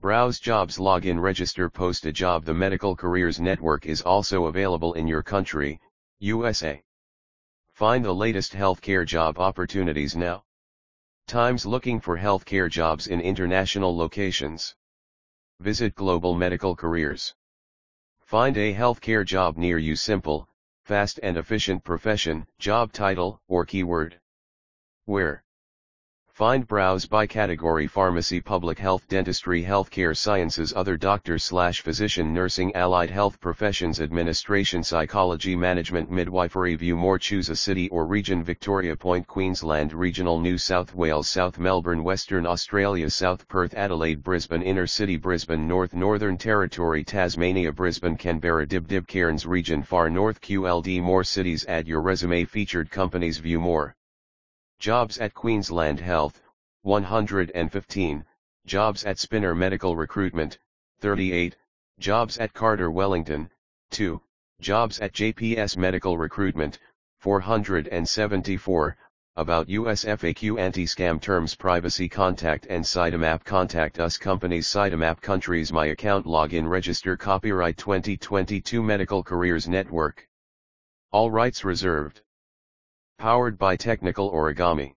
Browse jobs login register post a job The Medical Careers Network is also available in your country, USA. Find the latest healthcare job opportunities now. Times looking for healthcare jobs in international locations. Visit Global Medical Careers. Find a healthcare job near you simple, fast and efficient profession, job title, or keyword. Where? Find browse by category pharmacy public health dentistry healthcare sciences other doctors slash physician nursing allied health professions administration psychology management midwifery view more choose a city or region Victoria Point Queensland Regional New South Wales South Melbourne Western Australia South Perth Adelaide Brisbane Inner City Brisbane North Northern Territory Tasmania Brisbane Canberra Dib Dib Cairns Region Far North QLD More cities add your resume featured companies view more Jobs at Queensland Health, 115, Jobs at Spinner Medical Recruitment, 38, Jobs at Carter Wellington, 2, Jobs at JPS Medical Recruitment, 474, About US FAQ Anti-Scam Terms Privacy Contact and Sitemap Contact Us Companies Sitemap Countries My Account Login Register Copyright 2022 Medical Careers Network. All rights reserved. Powered by Technical Origami.